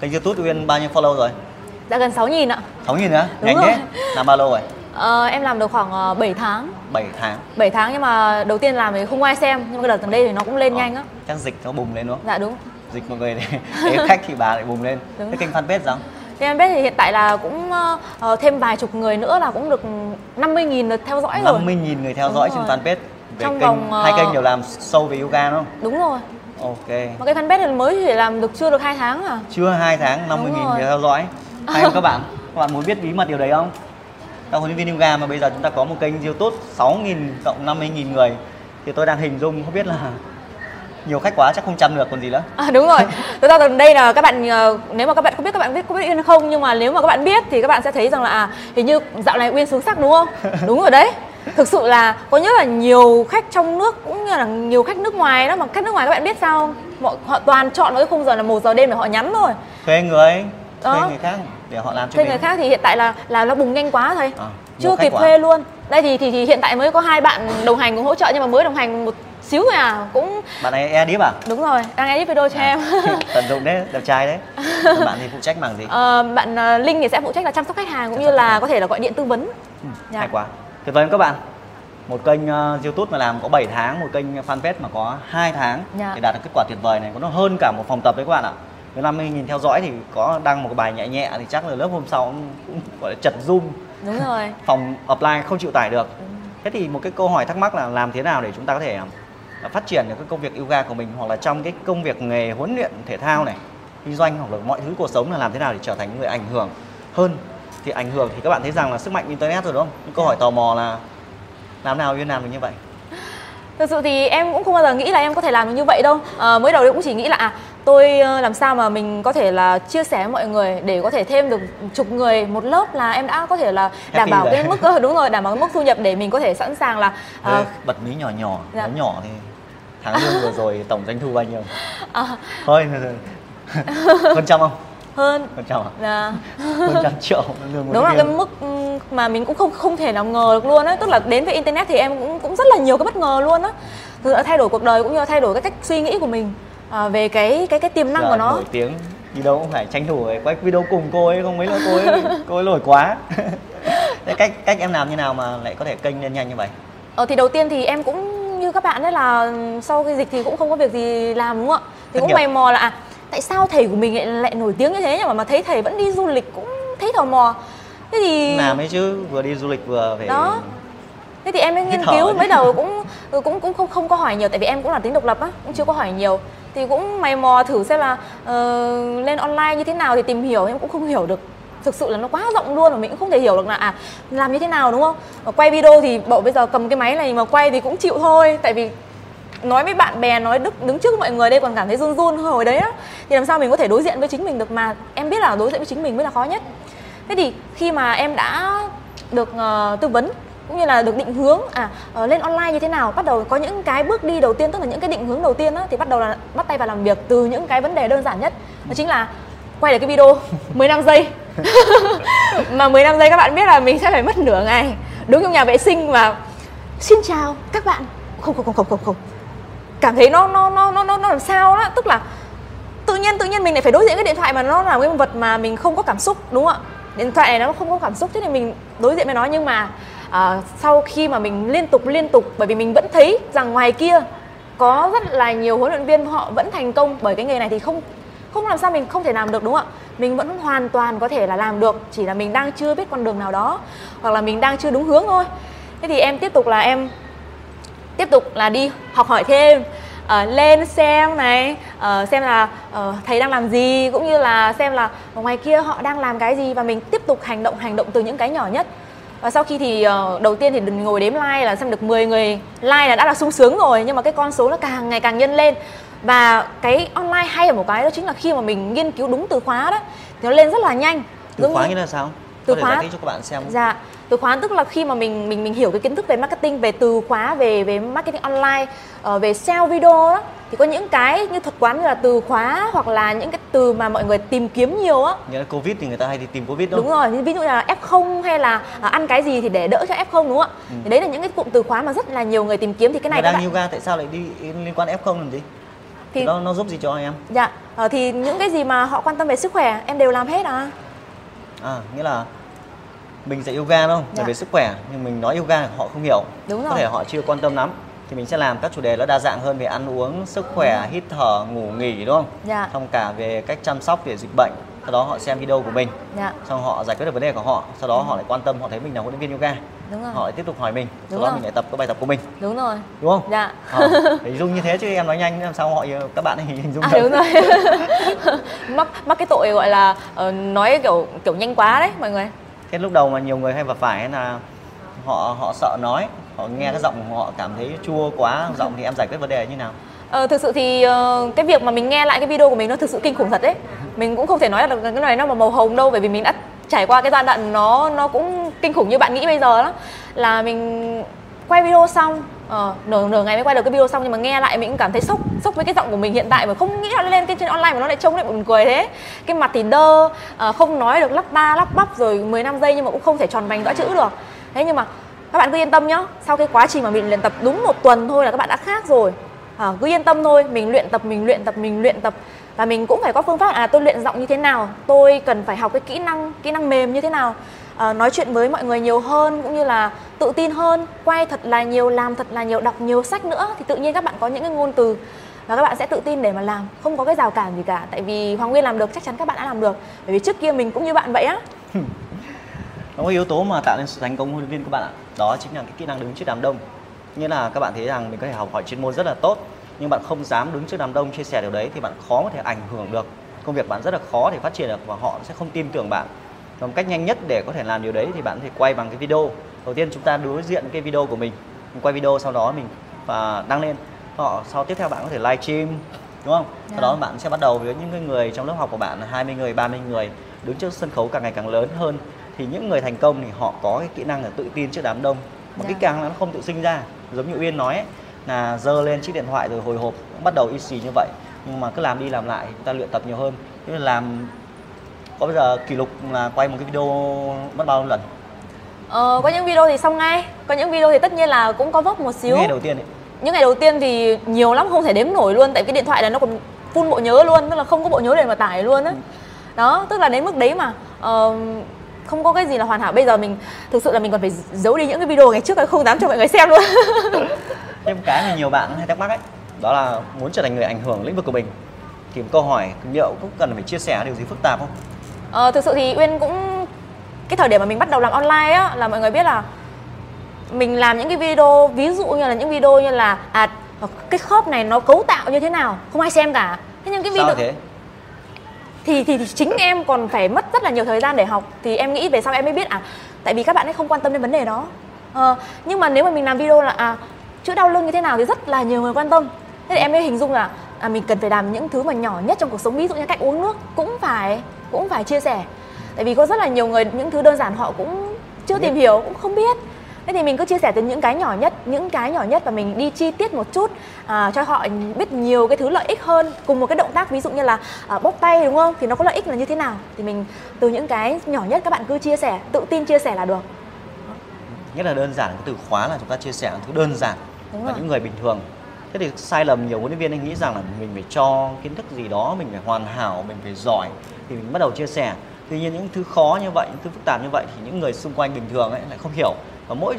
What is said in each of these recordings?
Kênh YouTube Uyên bao nhiêu follow rồi? Dạ gần 6 nghìn ạ 6 nghìn nữa? Đúng Nhanh rồi. thế? Làm bao lâu rồi? ờ, Em làm được khoảng ờ, 7 tháng 7 tháng 7 tháng nhưng mà đầu tiên làm thì không ai xem Nhưng mà cái đợt gần đây thì nó cũng lên Ờ, nhanh á Chắc dịch nó bùng lên đúng không? Dạ đúng Dịch mọi người để, để khách thì bà lại bùng lên Đúng Cái kênh fanpage sao? Em biết thì hiện tại là cũng ờ, ờ, thêm vài chục người nữa là cũng được 50.000 lượt theo dõi rồi 50.000 người theo Đúng dõi rồi. trên fanpage về Trong kênh, vòng, ờ, Hai kênh đều làm sâu về yoga đúng không? Đúng rồi Ok Mà cái fanpage thì mới chỉ làm được chưa được 2 tháng à Chưa 2 tháng 50.000 Đúng người theo dõi Hay các bạn? Các bạn muốn biết bí mật điều đấy không? Các huấn luyện viên yoga mà bây giờ chúng ta có một kênh YouTube 6.000 cộng 50.000 người Thì tôi đang hình dung không biết là nhiều khách quá chắc không chăm được còn gì nữa À, đúng rồi. Thực ra đây là các bạn ờ, nếu mà các bạn không biết các bạn biết có biết Uyên không nhưng mà nếu mà các bạn biết thì các bạn sẽ thấy rằng là à hình như dạo này Uyên xuống sắc đúng không? đúng rồi đấy. Thực sự là có rất là nhiều khách trong nước cũng như là nhiều khách nước ngoài đó mà khách nước ngoài các bạn biết sao không? Mọi, họ toàn chọn vào cái khung giờ là một giờ đêm để họ nhắn thôi. Thuê người, thuê Đó. người khác để họ làm cho Thuê mình người khác thì hiện tại là là nó bùng nhanh quá thầy. À, Chưa nhiều khách kịp quá. thuê luôn. Đây thì, thì thì hiện tại mới có hai bạn đồng hành cùng hỗ trợ nhưng mà mới đồng hành một xíu thôi à cũng Bạn này edit à? đúng rồi đang edit video cho em Tận dụng đấy, đẹp trai đấy Còn bạn thì phụ trách bằng gì? Ờ, bạn ờ, Linh thì sẽ phụ trách là chăm sóc khách hàng cũng như là có thể là gọi điện tư vấn. Ừ, dạ. Hay quá Tuyệt vời các bạn một kênh uh, YouTube mà làm có 7 tháng, một kênh fanpage mà có 2 tháng Dạ. để đạt được kết quả tuyệt vời này, có nó hơn cả một phòng tập đấy các bạn ạ. Với 50.000 theo dõi thì có đăng một cái bài nhẹ nhẹ thì chắc là lớp hôm sau cũng, cũng gọi là chật zoom, Đúng rồi. phòng offline không chịu tải được. Thế thì một cái câu hỏi thắc mắc là làm thế nào để chúng ta có thể uh, phát triển được cái công việc yoga của mình hoặc là trong cái công việc nghề huấn luyện thể thao này, kinh doanh hoặc là mọi thứ cuộc sống là làm thế nào để trở thành người ảnh hưởng hơn thì ảnh hưởng thì các bạn thấy rằng là sức mạnh internet rồi đúng không? Nhưng câu hỏi tò mò là làm nào Uyên làm được như vậy? Thực sự thì em cũng không bao giờ nghĩ là em có thể làm được như vậy đâu. Ờ, mới đầu em cũng chỉ nghĩ là à, tôi ờ, làm sao mà mình có thể là chia sẻ với mọi người để có thể thêm được chục người một lớp là em đã có thể là đảm Happy bảo cái mức ờ, đúng rồi đảm bảo cái mức thu nhập để mình có thể sẵn sàng là Thế bật mí nhỏ nhỏ, dạ. nhỏ thì tháng lương vừa rồi tổng doanh thu bao nhiêu? ờ, Thôi, hơn trăm không? Hơn trăm à? Hơn trăm triệu đúng là cái mức mà mình cũng không không thể nào ngờ được luôn á tức là đến với internet thì em cũng cũng rất là nhiều cái bất ngờ luôn á thực sự thay đổi cuộc đời cũng như là thay đổi cái cách suy nghĩ của mình à, về cái cái cái tiềm năng Giờ của nó nổi tiếng đi đâu cũng phải tranh thủ để quay video cùng cô ấy không mấy là cô ấy cô ấy nổi quá. Thế cách cách em làm như nào mà lại có thể kênh lên nhanh như vậy? ờ, thì đầu tiên thì em cũng như các bạn đấy là sau khi dịch thì cũng không có việc gì làm đúng không ạ thì Thất cũng nghiệp. mày mò là à, tại sao thầy của mình lại, lại nổi tiếng như thế nhưng mà mà thấy thầy vẫn đi du lịch cũng thấy tò mò. Thế thì Làm ấy chứ, vừa đi du lịch vừa phải Đó. thế thì em mới nghiên cứu mới đầu cũng ừ, cũng cũng không không có hỏi nhiều tại vì em cũng là tính độc lập á cũng chưa có hỏi nhiều. Thì cũng mày mò thử xem là ờ, lên online như thế nào thì tìm hiểu em cũng không hiểu được. Thực sự là nó quá rộng luôn mà mình cũng không thể hiểu được là à làm như thế nào đúng không? Mà quay video thì bộ bây giờ cầm cái máy này mà quay thì cũng chịu thôi tại vì nói với bạn bè nói đức đứng trước mọi người đây còn cảm thấy run run hồi đấy á. Thì làm sao mình có thể đối diện với chính mình được mà em biết là đối diện với chính mình mới là khó nhất. Thế thì khi mà em đã được uh, tư vấn cũng như là được định hướng à uh, lên online như thế nào bắt đầu có những cái bước đi đầu tiên tức là những cái định hướng đầu tiên á, thì bắt đầu là bắt tay vào làm việc từ những cái vấn đề đơn giản nhất. Đó chính là quay được cái video 15 giây. Mà 15 giây các bạn biết là mình sẽ phải mất nửa ngày đứng trong nhà vệ sinh và xin chào các bạn. Không không không không không không cảm thấy nó nó nó nó nó nó làm sao đó. Tức là tự nhiên tự nhiên mình lại phải đối diện cái điện thoại mà nó là cái vật mà mình không có cảm xúc đúng không ạ? Điện thoại này nó không có cảm xúc thế thì mình đối diện với nó. Nhưng mà à, sau khi mà mình liên tục liên tục bởi vì mình vẫn thấy rằng ngoài kia có rất là nhiều huấn luyện viên họ vẫn thành công bởi cái nghề này thì không không làm sao mình không thể làm được đúng không ạ? Mình vẫn hoàn toàn có thể là làm được chỉ là mình đang chưa biết con đường nào đó hoặc là mình đang chưa đúng hướng thôi. Thế thì em tiếp tục là em tiếp tục là đi học hỏi thêm. Ờ, lên xem này ờ, xem là ờ, thầy đang làm gì cũng như là xem là ở ngoài kia họ đang làm cái gì và mình tiếp tục hành động hành động từ những cái nhỏ nhất. Và sau khi thì ờ, đầu tiên thì đừng ngồi đếm like là xem được 10 người like là đã là sung sướng rồi nhưng mà cái con số nó càng ngày càng nhân lên. Và cái online hay ở một cái đó chính là khi mà mình nghiên cứu đúng từ khóa đó thì nó lên rất là nhanh. Từ Giống khóa như là sao? Từ Có khóa- cho các bạn xem. Dạ, từ khóa tức là khi mà mình mình mình hiểu cái kiến thức về marketing, về từ khóa, về về marketing online, ờ, về SEO video đó thì có những cái như thuật quán như là từ khóa hoặc là những cái từ mà mọi người tìm kiếm nhiều á. Như là Covid thì người ta hay đi tìm Covid đúng Đúng rồi, ví dụ như là F0 hay là à, ăn cái gì thì để đỡ cho F0 đúng không ạ? Thì đấy là những cái cụm từ khóa mà rất là nhiều người tìm kiếm thì cái này đang bạn yoga tại sao lại đi liên quan F0 làm gì? thì, nó nó giúp gì cho em dạ ờ, thì những cái gì mà họ quan tâm về sức khỏe em đều làm hết à à nghĩa là mình dạy yoga đúng không dạ. về sức khỏe nhưng mình nói yoga họ không hiểu đúng rồi. có thể họ chưa quan tâm lắm thì mình sẽ làm các chủ đề nó đa dạng hơn về ăn uống sức khỏe hít thở ngủ nghỉ đúng không dạ. xong cả về cách chăm sóc về dịch bệnh sau đó họ xem video của mình dạ. xong họ giải quyết được vấn đề của họ sau đó ừ. họ lại quan tâm họ thấy mình là huấn luyện viên yoga đúng rồi. họ tiếp tục hỏi mình. Đúng sau đó mình lại tập các bài tập của mình. Đúng rồi. Đúng không? Dạ. À, hình dung như thế chứ em nói nhanh làm sao họ các bạn hình dung à, đúng rồi. Mắc mắc cái tội gọi là uh, nói kiểu kiểu nhanh quá đấy mọi người. Cái lúc đầu mà nhiều người hay gặp phải là họ họ sợ nói họ nghe cái giọng của họ cảm thấy chua quá giọng thì em giải quyết vấn đề như nào? Ờ, thực sự thì uh, cái việc mà mình nghe lại cái video của mình nó thực sự kinh khủng thật đấy. Mình cũng không thể nói là cái này nó mà màu hồng đâu bởi vì mình đã trải qua cái giai đoạn nó nó cũng kinh khủng như bạn nghĩ bây giờ đó là mình quay video xong uh, nửa nửa ngày mới quay được cái video xong nhưng mà nghe lại mình cũng cảm thấy sốc sốc với cái giọng của mình hiện tại mà không nghĩ là lên cái trên online mà nó lại trông lại buồn cười thế. Cái mặt thì đơ uh, không nói được lắp ba lắp bắp rồi 15 giây nhưng mà cũng không thể tròn vành rõ chữ được. Thế nhưng mà các bạn cứ yên tâm nhá sau cái quá trình mà mình luyện tập đúng một tuần thôi là các bạn đã khác rồi. À, cứ yên tâm thôi mình luyện tập mình luyện tập mình luyện tập và mình cũng phải có phương pháp à tôi luyện giọng như thế nào tôi cần phải học cái kỹ năng kỹ năng mềm như thế nào. À, nói chuyện với mọi người nhiều hơn cũng như là tự tin hơn quay thật là nhiều làm thật là nhiều đọc nhiều sách nữa thì tự nhiên các bạn có những cái ngôn từ và các bạn sẽ tự tin để mà làm không có cái rào cản gì cả. Tại vì hoàng nguyên làm được chắc chắn các bạn đã làm được. Bởi vì trước kia mình cũng như bạn vậy á. Nó có yếu tố mà tạo nên sự thành công huấn luyện viên của bạn ạ đó chính là cái kỹ năng đứng trước đám đông. Nghĩa là các bạn thấy rằng mình có thể học hỏi chuyên môn rất là tốt nhưng bạn không dám đứng trước đám đông chia sẻ điều đấy thì bạn khó có thể ảnh hưởng được công việc bạn rất là khó để phát triển được và họ sẽ không tin tưởng bạn một cách nhanh nhất để có thể làm điều đấy thì bạn có thể quay bằng cái video đầu tiên chúng ta đối diện cái video của mình mình quay video sau đó mình và đăng lên họ sau tiếp theo bạn có thể live stream đúng không yeah. sau đó dạ. bạn sẽ bắt đầu với những người trong lớp học của bạn là 20 người 30 người đứng trước sân khấu càng ngày càng lớn hơn thì những người thành công thì họ có cái kỹ năng là tự tin trước đám đông mà yeah. cái dạ. càng nó không tự sinh ra giống như uyên nói ấy, là giơ lên chiếc điện thoại rồi hồi hộp bắt đầu y xì như vậy. Nhưng mà cứ làm đi làm lại chúng ta luyện tập nhiều hơn. Là làm có bây giờ kỷ lục là quay một cái video mất bao nhiêu lần? Ờ, có những video thì xong ngay. Có những video thì tất nhiên là cũng có vấp một xíu. Những ngày đầu tiên ấy. những ngày đầu tiên thì nhiều lắm không thể đếm nổi luôn. Tại cái điện thoại này nó còn full bộ nhớ luôn tức là không có bộ nhớ để mà tải luôn á. Ừ. đó tức là đến mức đấy mà. Uh, không có cái gì là hoàn hảo. Bây giờ mình thực sự là mình còn phải giấu đi những cái video ngày trước không dám cho mọi người xem luôn thêm cái mà nhiều bạn hay thắc mắc ấy. Đó là muốn trở thành người ảnh hưởng lĩnh vực của mình. Thì một câu hỏi liệu cũng cần phải chia sẻ điều gì phức tạp không? Ờ, thực sự thì uyên cũng cái thời điểm mà mình bắt đầu làm online á là mọi người biết là mình làm những cái video ví dụ như là những video như là à cái khớp này nó cấu tạo như thế nào? Không ai xem cả. Thế nhưng cái video Sao thế? thì, thì thì chính em còn phải mất rất là nhiều thời gian để học. Thì em nghĩ về sau em mới biết à tại vì các bạn ấy không quan tâm đến vấn đề đó. À, nhưng mà nếu mà mình làm video là à chữa đau lưng như thế nào thì rất là nhiều người quan tâm. Thế thì em mới hình dung là à, mình cần phải làm những thứ mà nhỏ nhất trong cuộc sống. Ví dụ như cách uống nước cũng phải cũng phải chia sẻ. Tại vì có rất là nhiều người những thứ đơn giản họ cũng chưa tìm hiểu cũng không biết. Thế thì mình cứ chia sẻ từ những cái nhỏ nhất những cái nhỏ nhất và mình đi chi tiết một chút à, cho họ biết nhiều cái thứ lợi ích hơn cùng một cái động tác. Ví dụ như là à, bốc tay đúng không? Thì nó có lợi ích là như thế nào? Thì mình từ những cái nhỏ nhất các bạn cứ chia sẻ tự tin chia sẻ là được. Nhất là đơn giản cái từ khóa là chúng ta chia sẻ thứ đơn giản Đúng và rồi. những người bình thường. Thế thì sai lầm nhiều huấn luyện viên anh nghĩ rằng là mình phải cho kiến thức gì đó mình phải hoàn hảo mình phải giỏi thì mình bắt đầu chia sẻ. Tuy nhiên những thứ khó như vậy những thứ phức tạp như vậy thì những người xung quanh bình thường ấy lại không hiểu. Và mỗi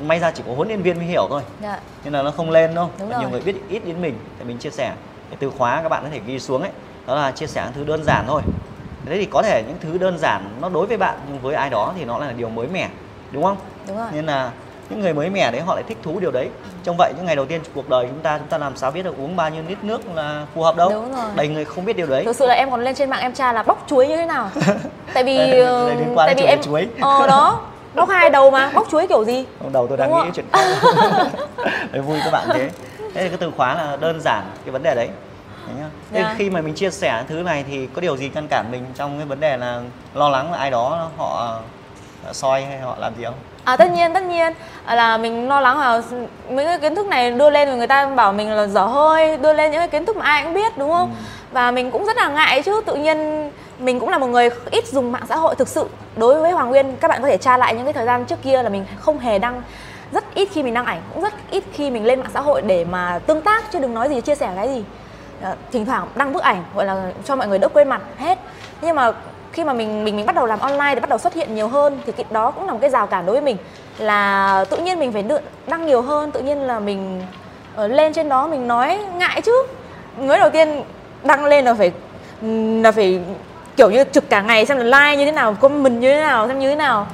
may ra chỉ có huấn luyện viên mới hiểu thôi. Dạ. nên là nó không lên đâu. Đúng nhiều người biết ít đến mình thì mình chia sẻ. Cái từ khóa các bạn có thể ghi xuống ấy đó là chia sẻ những thứ đơn giản thôi. Thế thì có thể những thứ đơn giản nó đối với bạn nhưng với ai đó thì nó là điều mới mẻ. Đúng không? Đúng rồi. nên là những người mới mẻ đấy họ lại thích thú điều đấy. Trong vậy những ngày đầu tiên cuộc đời chúng ta chúng ta làm sao biết được uống bao nhiêu lít nước là phù hợp đâu. Đúng rồi. đầy người không biết điều đấy. Thực sự là em còn lên trên mạng em tra là bóc chuối như thế nào. Tại vì liên quan tại vì em chuối. Ờ đó. Bóc hai đầu mà. Bóc chuối kiểu gì? Đầu tôi đang Đúng nghĩ chuyện đấy vui các bạn thế. Thế thì cái từ khóa là đơn giản cái vấn đề đấy. Thế Thế yeah. Dạ. khi mà mình chia sẻ thứ này thì có điều gì ngăn cản mình trong cái vấn đề là lo lắng là ai đó họ soi hay họ làm gì không? À tất nhiên tất nhiên là mình lo lắng là mấy cái kiến thức này đưa lên người ta bảo mình là dở hơi đưa lên những cái kiến thức mà ai cũng biết đúng không? Ừ. Và mình cũng rất là ngại chứ tự nhiên mình cũng là một người ít dùng mạng xã hội thực sự đối với Hoàng Nguyên các bạn có thể tra lại những cái thời gian trước kia là mình không hề đăng rất ít khi mình đăng ảnh cũng rất ít khi mình lên mạng xã hội để mà tương tác chứ đừng nói gì chia sẻ cái gì uh, thỉnh thoảng đăng bức ảnh gọi là cho mọi người đỡ quên mặt hết nhưng mà khi mà mình mình mình bắt đầu làm online thì bắt đầu xuất hiện nhiều hơn, thì cái đó cũng là một cái rào cản đối với mình. Là tự nhiên mình phải đăng nhiều hơn, tự nhiên là mình ờ, lên trên đó mình nói ngại chứ. Mới đầu tiên đăng lên là phải là phải kiểu như trực cả ngày xem là like như thế nào, comment như thế nào, xem như thế nào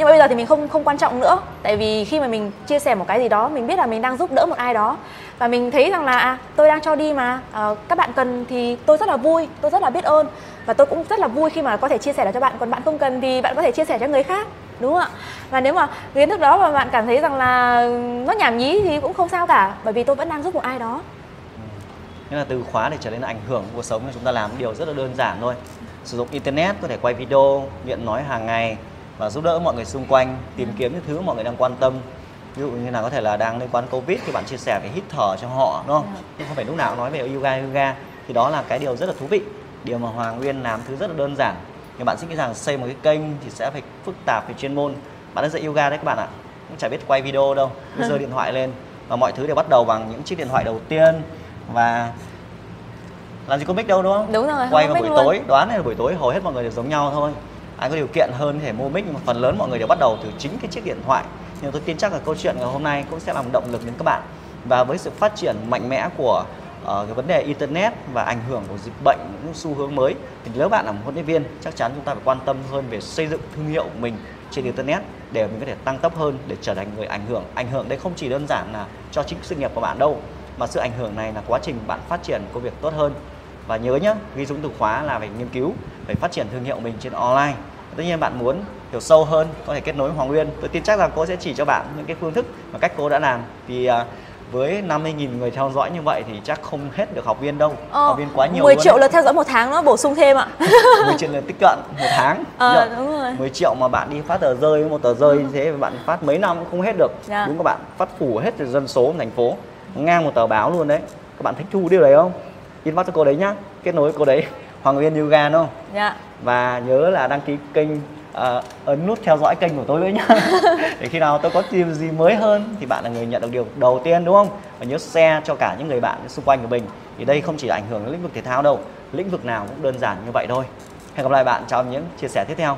nhưng mà bây giờ thì mình không không quan trọng nữa. Tại vì khi mà mình chia sẻ một cái gì đó mình biết là mình đang giúp đỡ một ai đó. Và mình thấy rằng là à, tôi đang cho đi mà à, các bạn cần thì tôi rất là vui tôi rất là biết ơn. Và tôi cũng rất là vui khi mà có thể chia sẻ được cho bạn. Còn bạn không cần thì bạn có thể chia sẻ cho người khác đúng không ạ? Và nếu mà kiến thức đó mà bạn cảm thấy rằng là nó nhảm nhí thì cũng không sao cả bởi vì tôi vẫn đang giúp một ai đó. Nên là từ khóa để trở nên ảnh hưởng cuộc sống thì chúng ta làm điều rất là đơn giản thôi. Sử dụng internet có thể quay video luyện nói hàng ngày và giúp đỡ mọi người xung quanh tìm kiếm những thứ mọi người đang quan tâm. Ví dụ như là có thể là đang liên quan covid thì bạn chia sẻ về hít thở cho họ đúng không? Nhưng không phải lúc nào nói về yoga yoga. Thì đó là cái điều rất là thú vị điều mà hoàng nguyên làm thứ rất là đơn giản. Nhưng bạn sẽ nghĩ rằng xây một cái kênh thì sẽ phải phức tạp về chuyên môn. Bạn đã dạy yoga đấy các bạn ạ cũng chả biết quay video đâu cứ giơ điện thoại lên và mọi thứ đều bắt đầu bằng những chiếc điện thoại đầu tiên. Và làm gì có mic đâu đúng không? Đúng rồi quay vào buổi luôn. tối đoán là buổi tối hầu hết mọi người đều giống nhau thôi ai có điều kiện hơn thì mua mic nhưng mà phần lớn mọi người đều bắt đầu từ chính cái chiếc điện thoại. Nhưng tôi tin chắc là câu chuyện ngày hôm nay cũng sẽ làm động lực đến các bạn. Và với sự phát triển mạnh mẽ của uh, cái vấn đề internet và ảnh hưởng của dịch bệnh những xu hướng mới thì nếu bạn là một huấn luyện viên chắc chắn chúng ta phải quan tâm hơn về xây dựng thương hiệu của mình trên internet để mình có thể tăng tốc hơn để trở thành người ảnh hưởng. Ảnh hưởng đây không chỉ đơn giản là cho chính sự nghiệp của bạn đâu mà sự ảnh hưởng này là quá trình bạn phát triển công việc tốt hơn. Và nhớ nhé ghi xuống từ khóa là phải nghiên cứu phải phát triển thương hiệu mình trên online tất nhiên bạn muốn hiểu sâu hơn có thể kết nối với Hoàng Nguyên. Tôi tin chắc là cô sẽ chỉ cho bạn những cái phương thức và cách cô đã làm. Vì uh, với 50.000 người theo dõi như vậy thì chắc không hết được học viên đâu. Ờ, học viên quá nhiều 10 triệu lượt theo dõi một tháng nữa bổ sung thêm ạ. 10 triệu lượt tích cận một tháng. Ờ, đúng rồi. 10 triệu mà bạn đi phát tờ rơi một tờ rơi như thế bạn phát mấy năm cũng không hết được. Dạ. đúng các bạn phát phủ hết dân số thành phố. Ngang một tờ báo luôn đấy. Các bạn thích thu điều đấy không? Inbox cho cô đấy nhá. Kết nối cô đấy Hoàng Nguyên Yoga đúng không? Dạ. Và nhớ là đăng ký kênh uh, ấn nút theo dõi kênh của tôi với nhá. Để khi nào tôi có tìm gì mới hơn thì bạn là người nhận được điều đầu tiên đúng không? Và nhớ share cho cả những người bạn xung quanh của mình. Thì đây không chỉ ảnh hưởng đến lĩnh vực thể thao đâu lĩnh vực nào cũng đơn giản như vậy thôi. Hẹn gặp lại bạn trong những chia sẻ tiếp theo